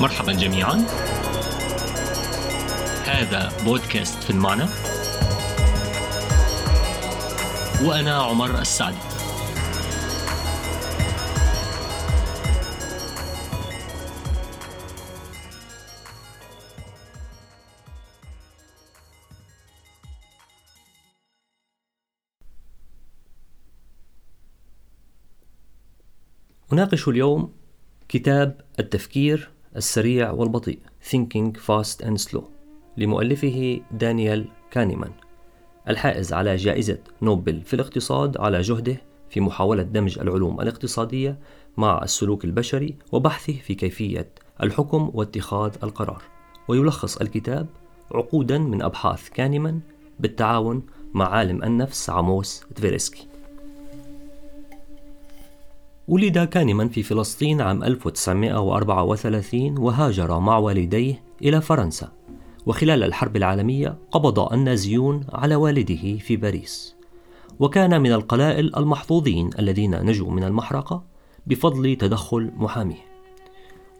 مرحبا جميعا. هذا بودكاست في المعنى وأنا عمر السعدي. أناقش اليوم كتاب التفكير السريع والبطيء. Thinking Fast and Slow. لمؤلفه دانيال كانيمان. الحائز على جائزة نوبل في الاقتصاد على جهده في محاولة دمج العلوم الاقتصادية مع السلوك البشري وبحثه في كيفية الحكم واتخاذ القرار. ويلخص الكتاب عقودا من أبحاث كانيمان بالتعاون مع عالم النفس عاموس تفيرسكي. ولد كانمان في فلسطين عام 1934 وهاجر مع والديه إلى فرنسا. وخلال الحرب العالمية قبض النازيون على والده في باريس. وكان من القلائل المحظوظين الذين نجوا من المحرقة بفضل تدخل محاميه.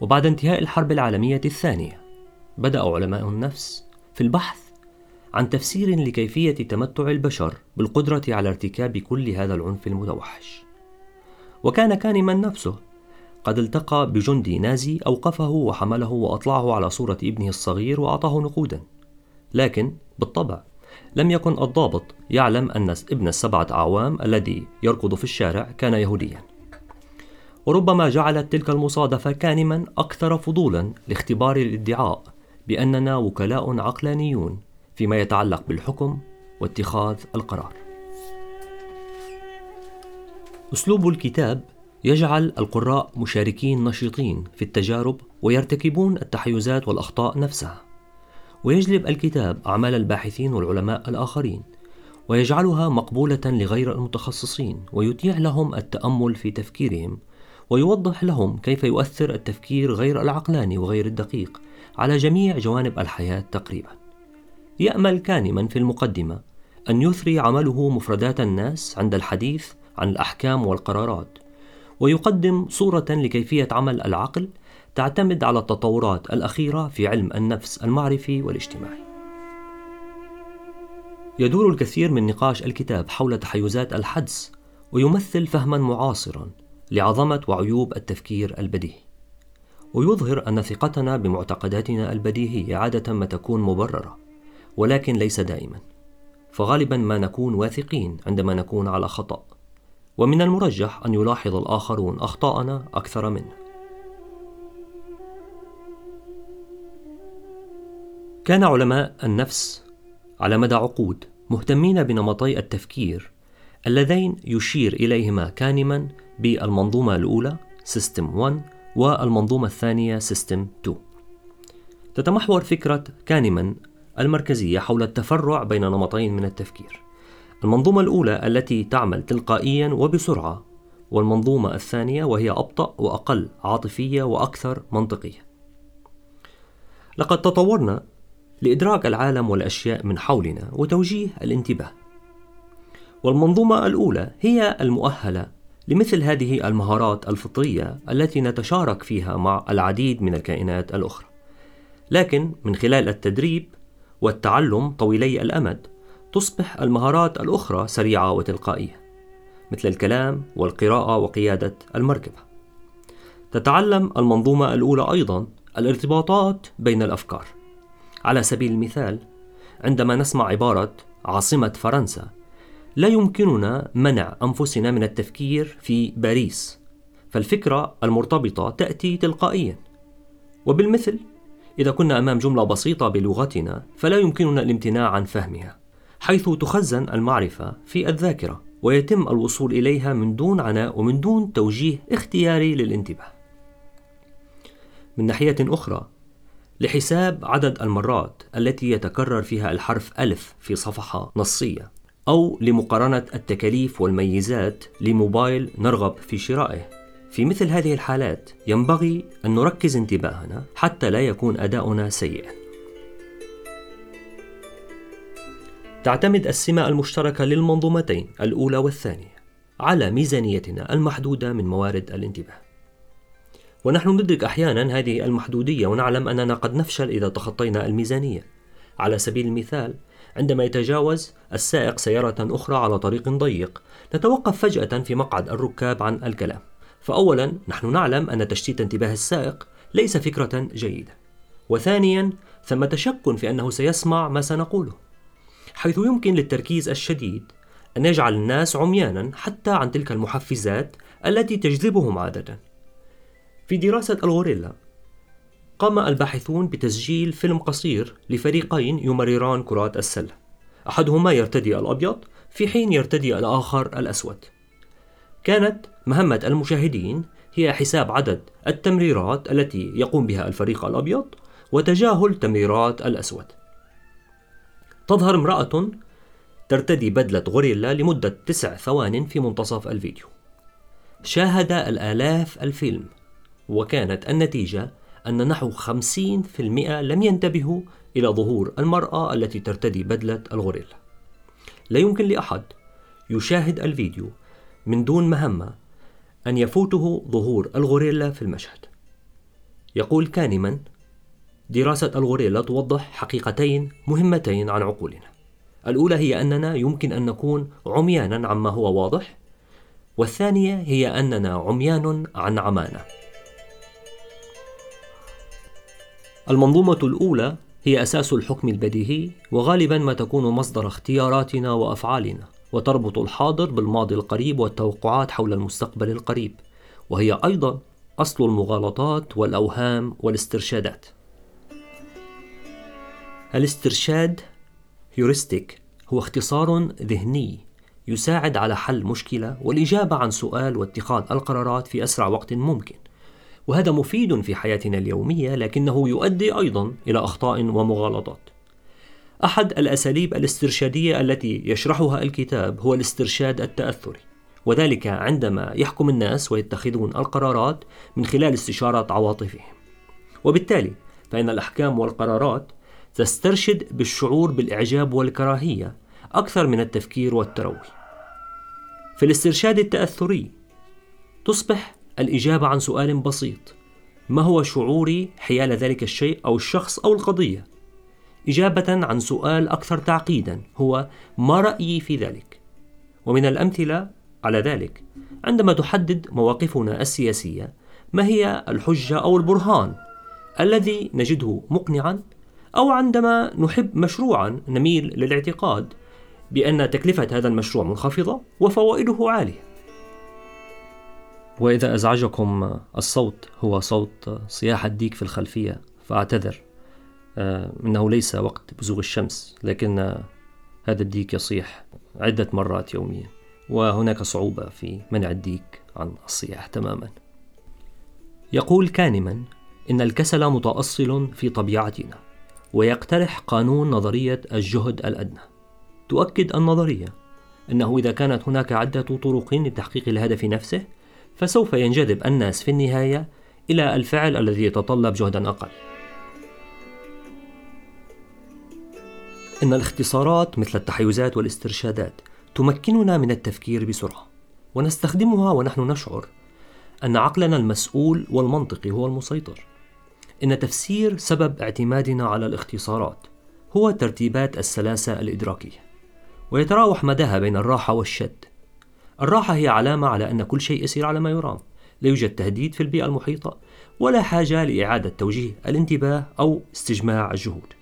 وبعد انتهاء الحرب العالمية الثانية بدأ علماء النفس في البحث عن تفسير لكيفية تمتع البشر بالقدرة على ارتكاب كل هذا العنف المتوحش وكان كانمان نفسه. قد التقى بجندي نازي أوقفه وحمله وأطلعه على صورة ابنه الصغير وأعطاه نقودا. لكن بالطبع لم يكن الضابط يعلم أن ابن السبعة أعوام الذي يركض في الشارع كان يهوديا. وربما جعلت تلك المصادفة كانما أكثر فضولا لاختبار الادعاء بأننا وكلاء عقلانيون فيما يتعلق بالحكم واتخاذ القرار. أسلوب الكتاب يجعل القراء مشاركين نشيطين في التجارب ويرتكبون التحيزات والأخطاء نفسها. ويجلب الكتاب أعمال الباحثين والعلماء الآخرين ويجعلها مقبولة لغير المتخصصين ويتيح لهم التأمل في تفكيرهم ويوضح لهم كيف يؤثر التفكير غير العقلاني وغير الدقيق على جميع جوانب الحياة تقريبا. يأمل كانما في المقدمة أن يثري عمله مفردات الناس عند الحديث عن الأحكام والقرارات ويقدم صورة لكيفية عمل العقل تعتمد على التطورات الأخيرة في علم النفس المعرفي والاجتماعي. يدور الكثير من نقاش الكتاب حول تحيزات الحدس ويمثل فهما معاصرا لعظمة وعيوب التفكير البديهي. ويظهر أن ثقتنا بمعتقداتنا البديهية عادة ما تكون مبررة، ولكن ليس دائما. فغالبا ما نكون واثقين عندما نكون على خطأ، ومن المرجح أن يلاحظ الآخرون أخطاءنا أكثر منا. كان علماء النفس على مدى عقود مهتمين بنمطي التفكير اللذين يشير إليهما كانمان بالمنظومة الأولى System 1 والمنظومة الثانية System 2 تتمحور فكرة كانمان المركزية حول التفرع بين نمطين من التفكير المنظومة الأولى التي تعمل تلقائيا وبسرعة والمنظومة الثانية وهي أبطأ وأقل عاطفية وأكثر منطقية. لقد تطورنا لإدراك العالم والأشياء من حولنا وتوجيه الانتباه. والمنظومة الأولى هي المؤهلة لمثل هذه المهارات الفطرية التي نتشارك فيها مع العديد من الكائنات الأخرى. لكن من خلال التدريب والتعلم طويلي الأمد تصبح المهارات الأخرى سريعة وتلقائية مثل الكلام والقراءة وقيادة المركبة. تتعلم المنظومة الأولى أيضا الارتباطات بين الأفكار. على سبيل المثال، عندما نسمع عبارة عاصمة فرنسا، لا يمكننا منع أنفسنا من التفكير في باريس، فالفكرة المرتبطة تأتي تلقائيا. وبالمثل، إذا كنا أمام جملة بسيطة بلغتنا، فلا يمكننا الامتناع عن فهمها. حيث تخزن المعرفة في الذاكرة ويتم الوصول إليها من دون عناء ومن دون توجيه اختياري للانتباه. من ناحية أخرى، لحساب عدد المرات التي يتكرر فيها الحرف ألف في صفحة نصية، أو لمقارنة التكاليف والميزات لموبايل نرغب في شرائه. في مثل هذه الحالات ينبغي أن نركز انتباهنا حتى لا يكون أداؤنا سيئا. تعتمد السمة المشتركة للمنظومتين الأولى والثانية على ميزانيتنا المحدودة من موارد الانتباه. ونحن ندرك أحيانا هذه المحدودية ونعلم أننا قد نفشل إذا تخطينا الميزانية. على سبيل المثال عندما يتجاوز السائق سيارة أخرى على طريق ضيق نتوقف فجأة في مقعد الركاب عن الكلام. فأولا نحن نعلم أن تشتيت انتباه السائق ليس فكرة جيدة. وثانيا ثمة شك في أنه سيسمع ما سنقوله. حيث يمكن للتركيز الشديد أن يجعل الناس عميانا حتى عن تلك المحفزات التي تجذبهم عادة. في دراسة الغوريلا قام الباحثون بتسجيل فيلم قصير لفريقين يمرران كرات السلة. أحدهما يرتدي الأبيض في حين يرتدي الآخر الأسود. كانت مهمة المشاهدين هي حساب عدد التمريرات التي يقوم بها الفريق الأبيض وتجاهل تمريرات الأسود. تظهر امرأة ترتدي بدلة غوريلا لمدة تسع ثوان في منتصف الفيديو. شاهد الآلاف الفيلم وكانت النتيجة أن نحو 50% لم ينتبهوا إلى ظهور المرأة التي ترتدي بدلة الغوريلا. لا يمكن لأحد يشاهد الفيديو من دون مهمة أن يفوته ظهور الغوريلا في المشهد. يقول كانمان دراسة الغوريلا توضح حقيقتين مهمتين عن عقولنا. الأولى هي أننا يمكن أن نكون عميانا عما هو واضح والثانية هي أننا عميان عن عمانة المنظومة الأولى هي أساس الحكم البديهي وغالبا ما تكون مصدر اختياراتنا وأفعالنا وتربط الحاضر بالماضي القريب والتوقعات حول المستقبل القريب وهي أيضا أصل المغالطات والأوهام والاسترشادات. الاسترشاد هيورستيك هو اختصار ذهني يساعد على حل مشكلة والإجابة عن سؤال واتخاذ القرارات في أسرع وقت ممكن. وهذا مفيد في حياتنا اليومية لكنه يؤدي أيضا إلى أخطاء ومغالطات. أحد الأساليب الاسترشادية التي يشرحها الكتاب هو الاسترشاد التأثري وذلك عندما يحكم الناس ويتخذون القرارات من خلال استشارة عواطفهم. وبالتالي فإن الأحكام والقرارات تسترشد بالشعور بالإعجاب والكراهية أكثر من التفكير والتروي. في الاسترشاد التأثري تصبح الإجابة عن سؤال بسيط ما هو شعوري حيال ذلك الشيء أو الشخص أو القضية؟ إجابة عن سؤال أكثر تعقيدا هو ما رأيي في ذلك. ومن الأمثلة على ذلك عندما تحدد مواقفنا السياسية ما هي الحجة أو البرهان الذي نجده مقنعا؟ أو عندما نحب مشروعا نميل للاعتقاد بأن تكلفة هذا المشروع منخفضة وفوائده عالية. وإذا أزعجكم الصوت هو صوت صياح الديك في الخلفية فأعتذر. آه، إنه ليس وقت بزوغ الشمس لكن هذا الديك يصيح عدة مرات يوميا وهناك صعوبة في منع الديك عن الصياح تماما. يقول كانمان إن الكسل متأصل في طبيعتنا. ويقترح قانون نظرية الجهد الأدنى تؤكد النظرية أنه إذا كانت هناك عدة طرق لتحقيق الهدف نفسه فسوف ينجذب الناس في النهاية إلى الفعل الذي يتطلب جهدا أقل. إن الاختصارات مثل التحيزات والاسترشادات تمكننا من التفكير بسرعة، ونستخدمها ونحن نشعر أن عقلنا المسؤول والمنطقي هو المسيطر. إن تفسير سبب اعتمادنا على الاختصارات هو ترتيبات السلاسة الإدراكية، ويتراوح مداها بين الراحة والشد، الراحة هي علامة على أن كل شيء يسير على ما يرام لا يوجد تهديد في البيئة المحيطة ولا حاجة لإعادة توجيه الانتباه أو استجماع الجهود.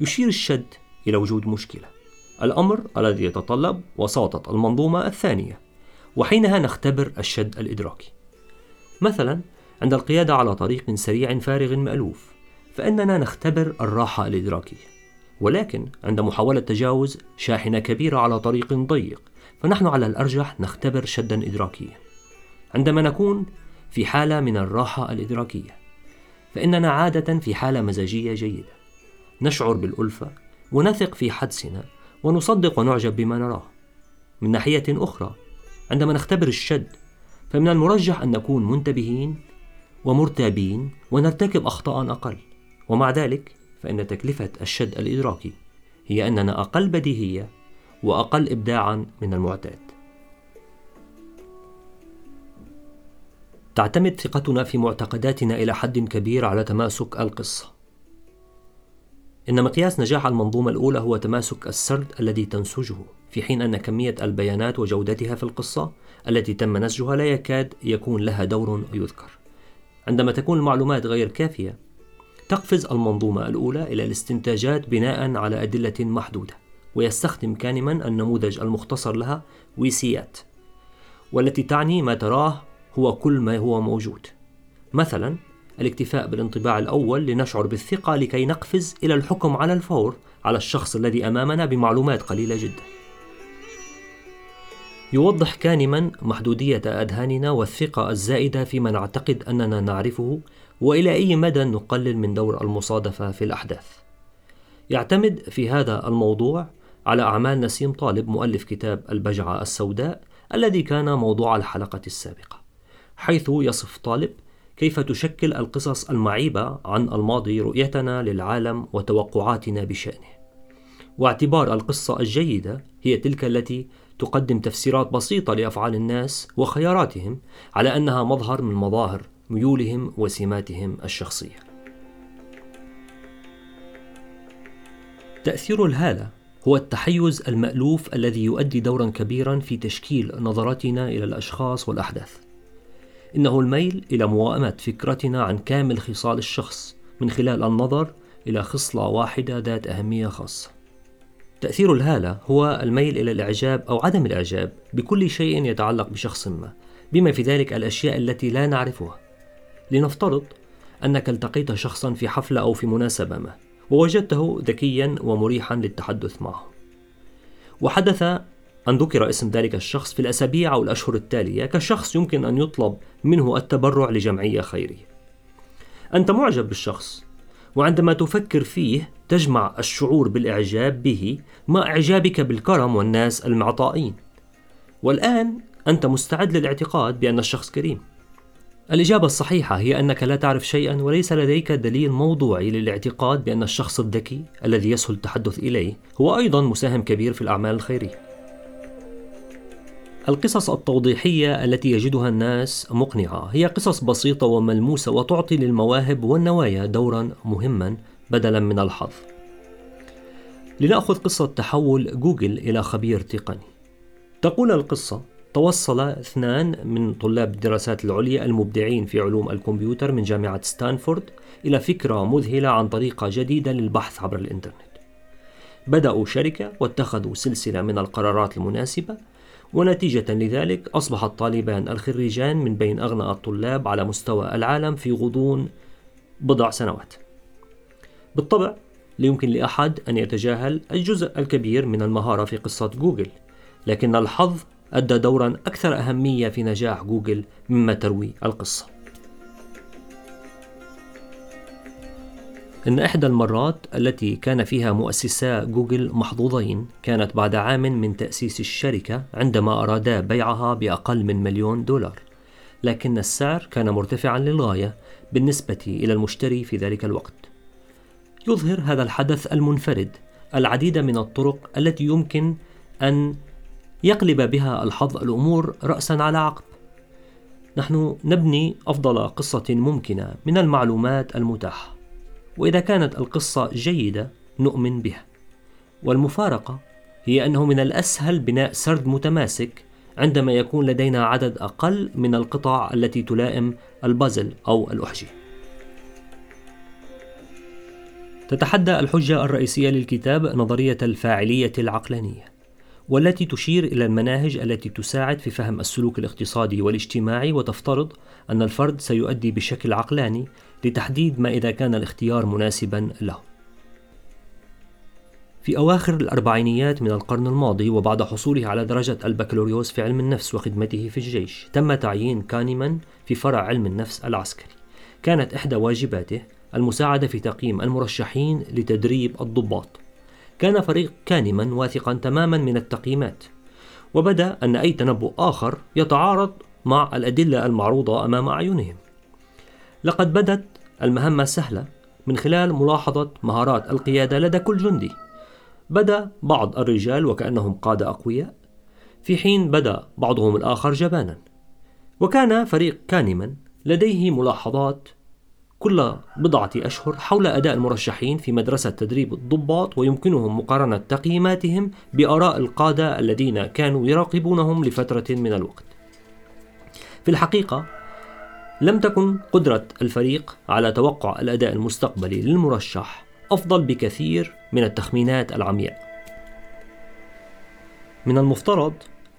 يشير الشد إلى وجود مشكلة الأمر الذي يتطلب وساطة المنظومة الثانية وحينها نختبر الشد الإدراكي. مثلا عند القيادة على طريق سريع فارغ مألوف فإننا نختبر الراحة الإدراكية. ولكن عند محاولة تجاوز شاحنة كبيرة على طريق ضيق فنحن على الأرجح نختبر شدا إدراكيا. عندما نكون في حالة من الراحة الإدراكية فإننا عادة في حالة مزاجية جيدة. نشعر بالألفة ونثق في حدسنا ونصدق ونعجب بما نراه. من ناحية أخرى عندما نختبر الشد فمن المرجح أن نكون منتبهين ومرتابين ونرتكب أخطاء أقل ومع ذلك فإن تكلفة الشد الإدراكي هي أننا أقل بديهية وأقل إبداعا من المعتاد تعتمد ثقتنا في معتقداتنا إلى حد كبير على تماسك القصة. إن مقياس نجاح المنظومة الأولى هو تماسك السرد الذي تنسجه، في حين أن كمية البيانات وجودتها في القصة التي تم نسجها لا يكاد يكون لها دور يذكر. عندما تكون المعلومات غير كافية، تقفز المنظومة الأولى إلى الاستنتاجات بناء على أدلة محدودة، ويستخدم كانمان النموذج المختصر لها ويسيات، والتي تعني ما تراه هو كل ما هو موجود. مثلا الاكتفاء بالانطباع الأول لنشعر بالثقة لكي نقفز إلى الحكم على الفور على الشخص الذي أمامنا بمعلومات قليلة جدا. يوضح كانما محدودية أذهاننا والثقة الزائدة فيما نعتقد أننا نعرفه وإلى أي مدى نقلل من دور المصادفة في الأحداث. يعتمد في هذا الموضوع على أعمال نسيم طالب مؤلف كتاب البجعة السوداء الذي كان موضوع الحلقة السابقة. حيث يصف طالب كيف تشكل القصص المعيبة عن الماضي رؤيتنا للعالم وتوقعاتنا بشأنه. واعتبار القصة الجيدة هي تلك التي تقدم تفسيرات بسيطة لأفعال الناس وخياراتهم على أنها مظهر من مظاهر ميولهم وسماتهم الشخصية. تأثير الهالة هو التحيز المألوف الذي يؤدي دورا كبيرا في تشكيل نظرتنا إلى الأشخاص والأحداث. إنه الميل إلى موائمة فكرتنا عن كامل خصال الشخص من خلال النظر إلى خصلة واحدة ذات أهمية خاصة. تأثير الهالة هو الميل إلى الإعجاب أو عدم الإعجاب بكل شيء يتعلق بشخص ما، بما في ذلك الأشياء التي لا نعرفها. لنفترض أنك التقيت شخصا في حفلة أو في مناسبة ما، ووجدته ذكيا ومريحا للتحدث معه. وحدث أن ذكر اسم ذلك الشخص في الأسابيع أو الأشهر التالية كشخص يمكن أن يطلب منه التبرع لجمعية خيرية. أنت معجب بالشخص، وعندما تفكر فيه تجمع الشعور بالإعجاب به مع إعجابك بالكرم والناس المعطائين. والآن أنت مستعد للاعتقاد بأن الشخص كريم. الإجابة الصحيحة هي أنك لا تعرف شيئا وليس لديك دليل موضوعي للاعتقاد بأن الشخص الذكي الذي يسهل التحدث إليه هو أيضا مساهم كبير في الأعمال الخيرية. القصص التوضيحية التي يجدها الناس مقنعة هي قصص بسيطة وملموسة وتعطي للمواهب والنوايا دورا مهما بدلا من الحظ. لنأخذ قصة تحول جوجل إلى خبير تقني. تقول القصة: توصل اثنان من طلاب الدراسات العليا المبدعين في علوم الكمبيوتر من جامعة ستانفورد إلى فكرة مذهلة عن طريقة جديدة للبحث عبر الإنترنت. بدأوا شركة واتخذوا سلسلة من القرارات المناسبة ونتيجة لذلك أصبح الطالبان الخريجان من بين أغنى الطلاب على مستوى العالم في غضون بضع سنوات. بالطبع لا يمكن لأحد أن يتجاهل الجزء الكبير من المهارة في قصة جوجل، لكن الحظ أدى دورا أكثر أهمية في نجاح جوجل مما تروي القصة. إن إحدى المرات التي كان فيها مؤسسا جوجل محظوظين كانت بعد عام من تأسيس الشركة عندما أرادا بيعها بأقل من مليون دولار. لكن السعر كان مرتفعا للغاية بالنسبة إلى المشتري في ذلك الوقت. يظهر هذا الحدث المنفرد العديد من الطرق التي يمكن أن يقلب بها الحظ الأمور رأسا على عقب. نحن نبني أفضل قصة ممكنة من المعلومات المتاحة. وإذا كانت القصة جيدة نؤمن بها. والمفارقة هي أنه من الأسهل بناء سرد متماسك عندما يكون لدينا عدد أقل من القطع التي تلائم البازل أو الأحجية تتحدى الحجة الرئيسية للكتاب نظرية الفاعلية العقلانية والتي تشير إلى المناهج التي تساعد في فهم السلوك الاقتصادي والاجتماعي وتفترض أن الفرد سيؤدي بشكل عقلاني لتحديد ما إذا كان الاختيار مناسبا له. في أواخر الأربعينيات من القرن الماضي وبعد حصوله على درجة البكالوريوس في علم النفس وخدمته في الجيش تم تعيين كانيمان في فرع علم النفس العسكري. كانت إحدى واجباته المساعدة في تقييم المرشحين لتدريب الضباط. كان فريق كانيمان واثقا تماما من التقييمات. وبدأ أن أي تنبؤ آخر يتعارض مع الأدلة المعروضة أمام أعينهم. لقد بدت المهمة سهلة من خلال ملاحظة مهارات القيادة لدى كل جندي بدأ بعض الرجال وكأنهم قادة أقوياء في حين بدأ بعضهم الآخر جبانا وكان فريق كانيمان لديه ملاحظات كل بضعة أشهر حول أداء المرشحين في مدرسة تدريب الضباط ويمكنهم مقارنة تقييماتهم بآراء القادة الذين كانوا يراقبونهم لفترة من الوقت. في الحقيقة لم تكن قدرة الفريق على توقع الأداء المستقبلي للمرشح أفضل بكثير من التخمينات العمياء. من المفترض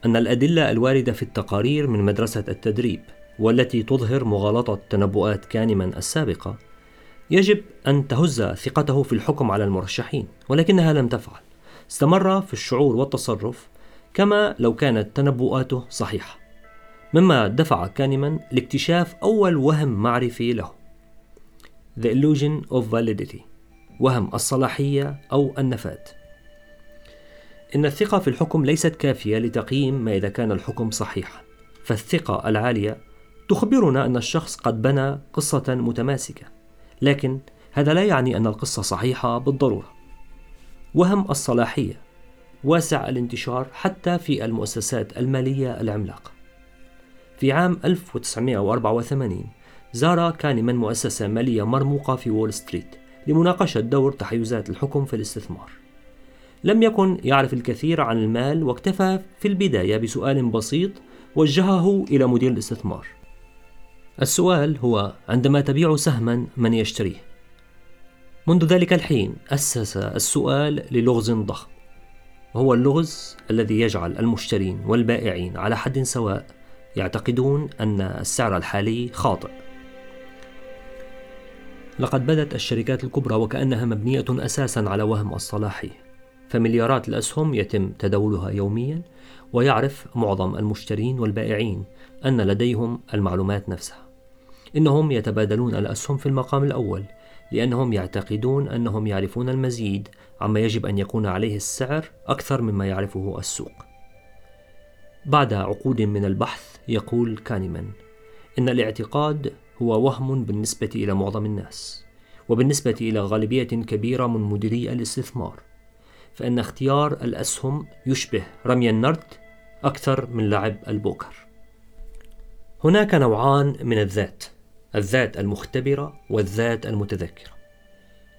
أن الأدلة الواردة في التقارير من مدرسة التدريب والتي تظهر مغالطة تنبؤات كانمان السابقة يجب أن تهز ثقته في الحكم على المرشحين ولكنها لم تفعل استمر في الشعور والتصرف كما لو كانت تنبؤاته صحيحة مما دفع كانمان لاكتشاف أول وهم معرفي له. The Illusion of Validity وهم الصلاحية أو النفاذ. إن الثقة في الحكم ليست كافية لتقييم ما إذا كان الحكم صحيحا. فالثقة العالية تخبرنا أن الشخص قد بنى قصة متماسكة لكن هذا لا يعني أن القصة صحيحة بالضرورة. وهم الصلاحية واسع الانتشار حتى في المؤسسات المالية العملاقة. في عام 1984 زار كانمان مؤسسة مالية مرموقة في وول ستريت لمناقشة دور تحيزات الحكم في الاستثمار. لم يكن يعرف الكثير عن المال واكتفى في البداية بسؤال بسيط وجهه إلى مدير الاستثمار. السؤال هو عندما تبيع سهما من يشتريه. منذ ذلك الحين أسس السؤال للغز ضخم. وهو اللغز الذي يجعل المشترين والبائعين على حد سواء يعتقدون أن السعر الحالي خاطئ لقد بدت الشركات الكبرى وكأنها مبنية أساسا على وهم الصلاحية فمليارات الأسهم يتم تداولها يوميا ويعرف معظم المشترين والبائعين أن لديهم المعلومات نفسها إنهم يتبادلون الأسهم في المقام الأول لأنهم يعتقدون أنهم يعرفون المزيد عما يجب أن يكون عليه السعر أكثر مما يعرفه السوق. بعد عقود من البحث يقول كانيمان إن الاعتقاد هو وهم بالنسبة إلى معظم الناس، وبالنسبة إلى غالبية كبيرة من مديري الاستثمار، فإن اختيار الأسهم يشبه رمي النرد أكثر من لعب البوكر. هناك نوعان من الذات الذات المختبرة والذات المتذكرة.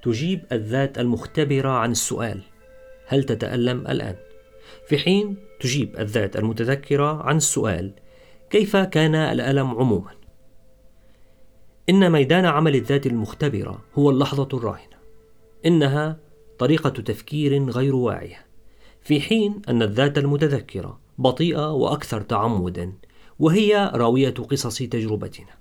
تجيب الذات المختبرة عن السؤال: هل تتألم الآن؟ في حين تجيب الذات المتذكرة عن السؤال: كيف كان الألم عموما؟ إن ميدان عمل الذات المختبرة هو اللحظة الراهنة. إنها طريقة تفكير غير واعية، في حين أن الذات المتذكرة بطيئة وأكثر تعمدا، وهي راوية قصص تجربتنا.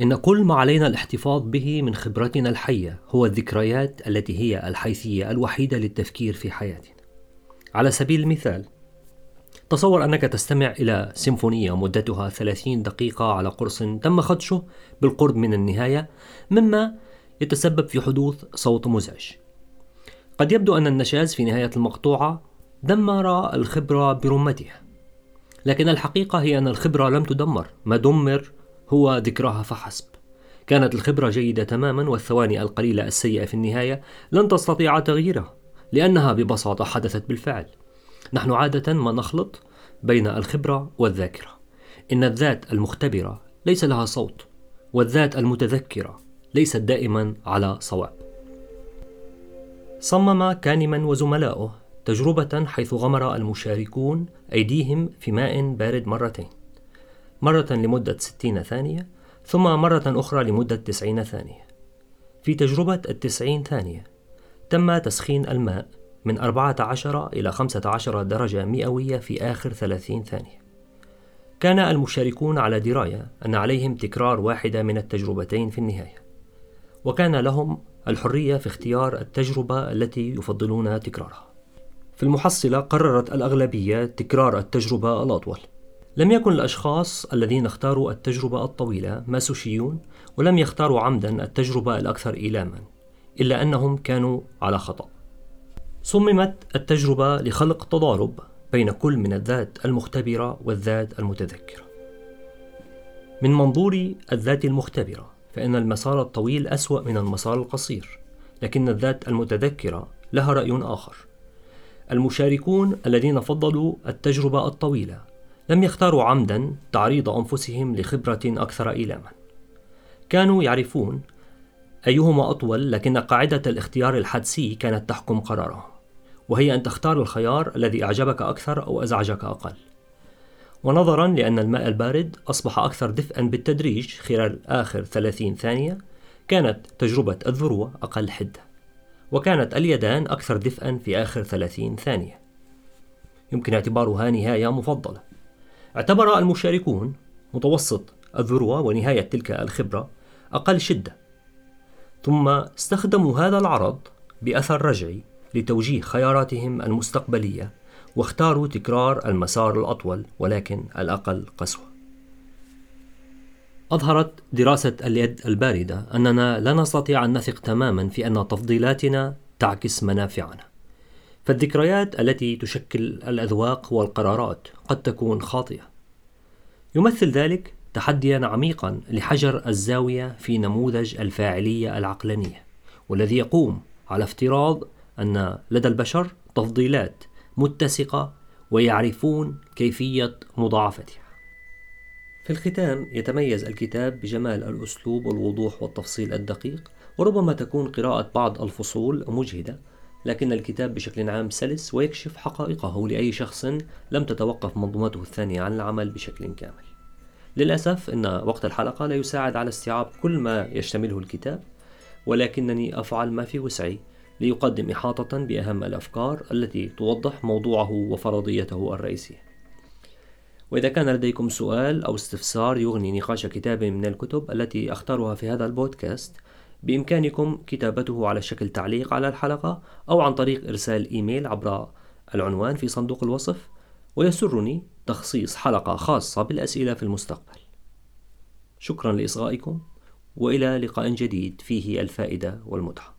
إن كل ما علينا الاحتفاظ به من خبرتنا الحية هو الذكريات التي هي الحيثية الوحيدة للتفكير في حياتنا. على سبيل المثال، تصور أنك تستمع إلى سيمفونية مدتها 30 دقيقة على قرص تم خدشه بالقرب من النهاية مما يتسبب في حدوث صوت مزعج. قد يبدو أن النشاز في نهاية المقطوعة دمر الخبرة برمتها. لكن الحقيقة هي أن الخبرة لم تدمر، ما دمر هو ذكراها فحسب كانت الخبرة جيدة تماما والثواني القليلة السيئة في النهاية لن تستطيع تغييرها لأنها ببساطة حدثت بالفعل. نحن عادة ما نخلط بين الخبرة والذاكرة. إن الذات المختبرة ليس لها صوت والذات المتذكرة ليست دائما على صواب. صمم كانمان وزملاؤه تجربة حيث غمر المشاركون أيديهم في ماء بارد مرتين. مرة لمدة 60 ثانية ثم مرة أخرى لمدة 90 ثانية. في تجربة التسعين ثانية تم تسخين الماء من 14 إلى 15 درجة مئوية في آخر 30 ثانية. كان المشاركون على دراية أن عليهم تكرار واحدة من التجربتين في النهاية وكان لهم الحرية في اختيار التجربة التي يفضلون تكرارها. في المحصلة قررت الأغلبية تكرار التجربة الأطول. لم يكن الأشخاص الذين اختاروا التجربة الطويلة ماسوشيون ولم يختاروا عمدا التجربة الأكثر إيلاما. إلا أنهم كانوا على خطأ. صممت التجربة لخلق تضارب بين كل من الذات المختبرة والذات المتذكرة. من منظور الذات المختبرة فإن المسار الطويل أسوأ من المسار القصير لكن الذات المتذكرة لها رأي آخر. المشاركون الذين فضلوا التجربة الطويلة لم يختاروا عمدا تعريض أنفسهم لخبرة أكثر إيلاما. كانوا يعرفون أيهما أطول لكن قاعدة الاختيار الحدسي كانت تحكم قرارهم وهي أن تختار الخيار الذي أعجبك أكثر أو أزعجك أقل. ونظرا لأن الماء البارد أصبح أكثر دفئا بالتدريج خلال آخر 30 ثانية كانت تجربة الذروة أقل حدة وكانت اليدان أكثر دفئا في آخر 30 ثانية. يمكن اعتبارها نهاية مفضلة. اعتبر المشاركون متوسط الذروة ونهاية تلك الخبرة أقل شدة. ثم استخدموا هذا العرض بأثر رجعي لتوجيه خياراتهم المستقبلية واختاروا تكرار المسار الأطول ولكن الأقل قسوة. أظهرت دراسة اليد الباردة أننا لا نستطيع أن نثق تماما في أن تفضيلاتنا تعكس منافعنا. فالذكريات التي تشكل الأذواق والقرارات قد تكون خاطئة. يمثل ذلك تحديا عميقا لحجر الزاوية في نموذج الفاعلية العقلانية، والذي يقوم على افتراض أن لدى البشر تفضيلات متسقة ويعرفون كيفية مضاعفتها. في الختام يتميز الكتاب بجمال الأسلوب والوضوح والتفصيل الدقيق وربما تكون قراءة بعض الفصول مجهدة لكن الكتاب بشكل عام سلس ويكشف حقائقه لأي شخص لم تتوقف منظومته الثانية عن العمل بشكل كامل للأسف أن وقت الحلقة لا يساعد على استيعاب كل ما يشتمله الكتاب ولكنني أفعل ما في وسعي ليقدم إحاطة بأهم الأفكار التي توضح موضوعه وفرضيته الرئيسية. وإذا كان لديكم سؤال أو استفسار يغني نقاش كتاب من الكتب التي أختارها في هذا البودكاست بإمكانكم كتابته على شكل تعليق على الحلقة أو عن طريق إرسال إيميل عبر العنوان في صندوق الوصف ويسرني تخصيص حلقة خاصة بالأسئلة في المستقبل. شكرا لإصغائكم وإلى لقاء جديد فيه الفائدة والمتعة.